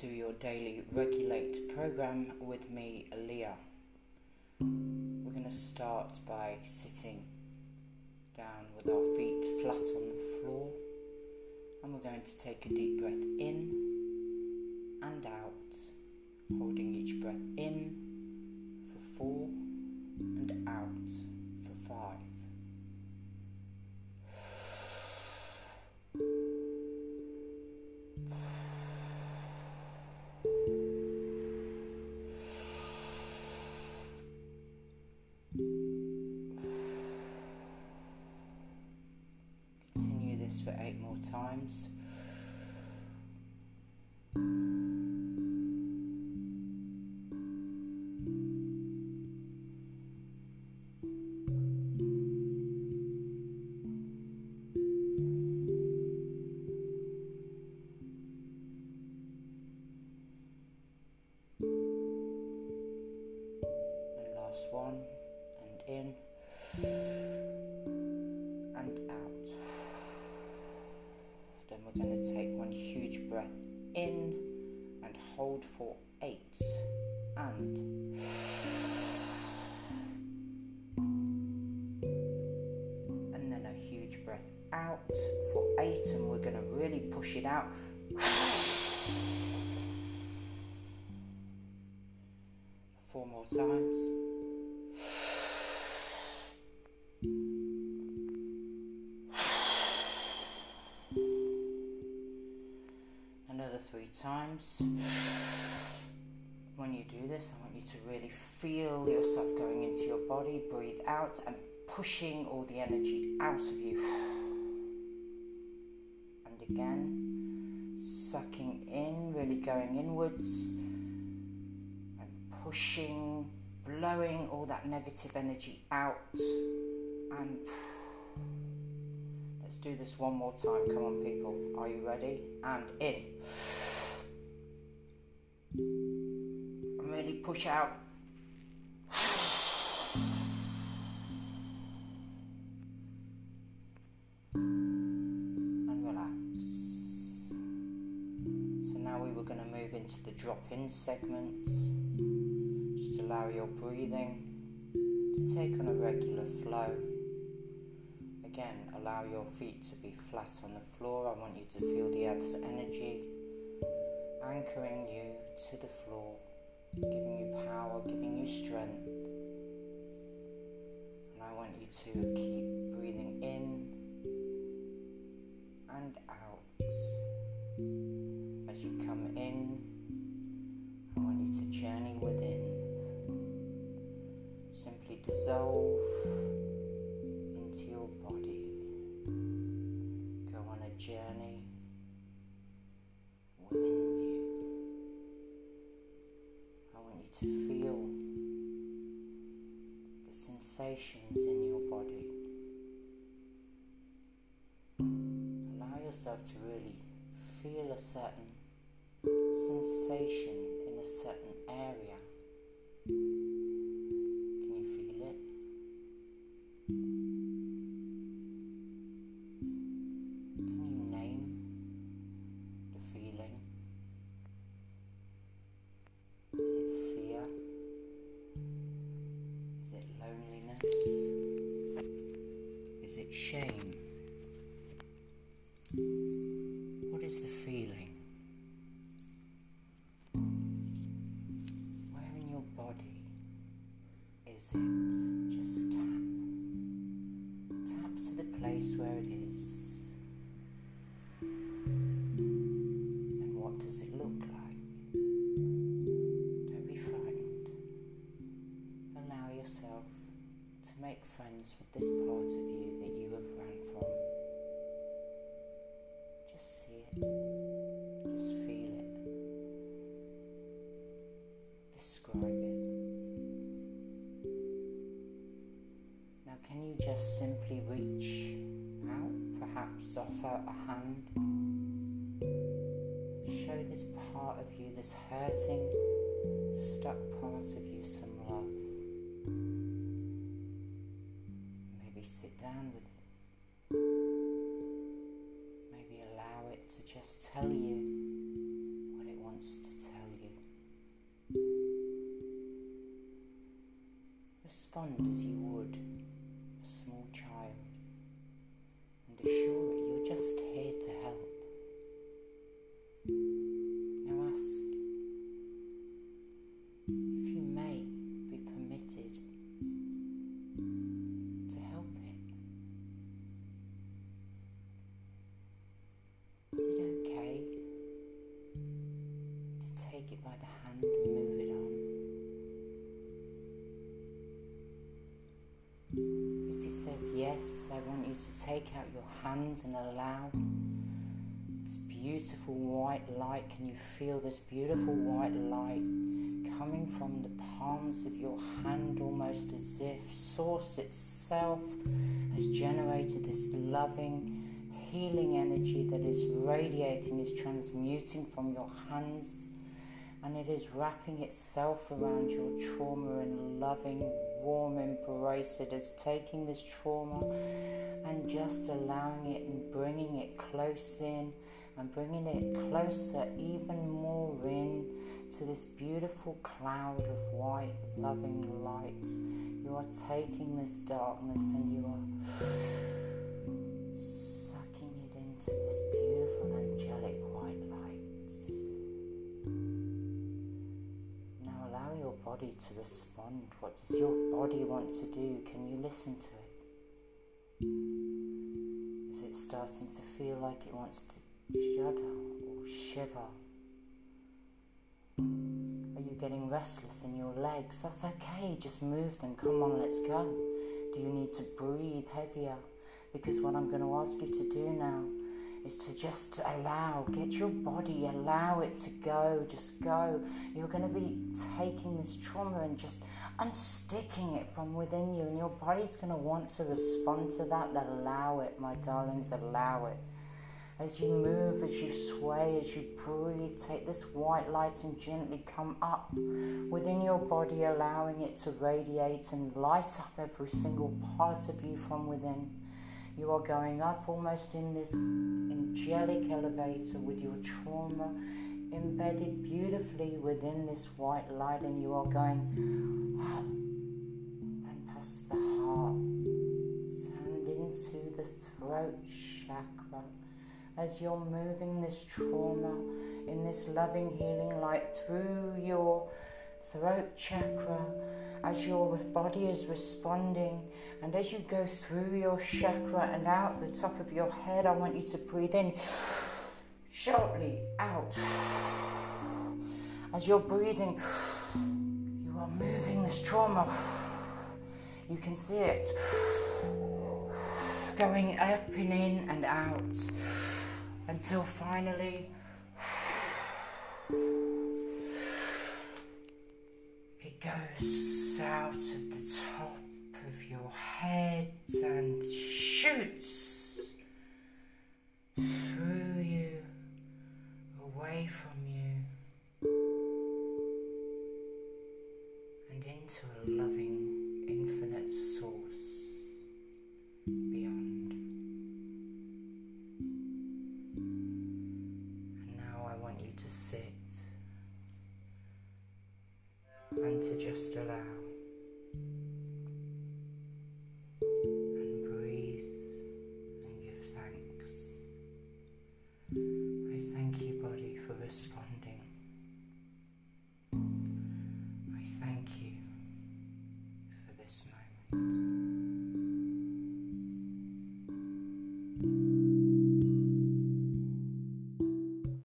to your daily Regulate program with me, Leah. We're going to start by sitting down with our feet flat on the floor, and we're going to take a deep breath in and out, holding each breath in Last one, and in and out. Then we're going to take one huge breath in and hold for eight and and then a huge breath out for eight and we're going to really push it out. Four more times. Three times. When you do this, I want you to really feel yourself going into your body. Breathe out and pushing all the energy out of you. And again, sucking in, really going inwards and pushing, blowing all that negative energy out. And let's do this one more time. Come on, people. Are you ready? And in. Really push out. And relax. So now we were going to move into the drop in segment. Just allow your breathing to take on a regular flow. Again, allow your feet to be flat on the floor. I want you to feel the earth's energy anchoring you to the floor, giving you power, giving you strength. And I want you to keep breathing in and out. As you come in, I want you to journey within. Simply dissolve sensations in your body. Allow yourself to really feel a certain sensation in a certain area. Just tap. Tap to the place where it is. And what does it look like? Don't be frightened. Allow yourself to make friends with this part of you that you have just simply reach out, perhaps offer a hand. Show this part of you, this hurting, stuck part of you, some love. Maybe sit down with it. Maybe allow it to just tell you what it wants to tell you. Respond as you. And assure it you're just here to help. Now ask if you may be permitted to help it. Is it okay to take it by the hand and move out your hands and allow this beautiful white light. Can you feel this beautiful white light coming from the palms of your hand almost as if Source itself has generated this loving, healing energy that is radiating, is transmuting from your hands and it is wrapping itself around your trauma in loving, warm embrace. It is taking this trauma and just allowing it and bringing it close in and bringing it closer, even more in to this beautiful cloud of white, loving light. You are taking this darkness and you are sucking it into this body to respond. What does your body want to do? Can you listen to it? Is it starting to feel like it wants to shudder or shiver? Are you getting restless in your legs? That's okay, just move them. Come on, let's go. Do you need to breathe heavier? Because what I'm going to ask you to do now is to just allow, get your body, allow it to go, just go. You're going to be taking this trauma and just unsticking it from within you, and your body's going to want to respond to that. Allow it, my darlings, allow it. As you move, as you sway, as you breathe, take this white light and gently come up within your body, allowing it to radiate and light up every single part of you from within. You are going up almost in this angelic elevator with your trauma embedded beautifully within this white light, and you are going up and past the heart and into the throat chakra. As you're moving this trauma in this loving healing light through your throat chakra as your body is responding. And as you go through your chakra and out the top of your head I want you to breathe in shortly out. As you're breathing you are moving this trauma. You can see it going up and in and out until finally goes out of the top of your head and shoots just allow and breathe and give thanks.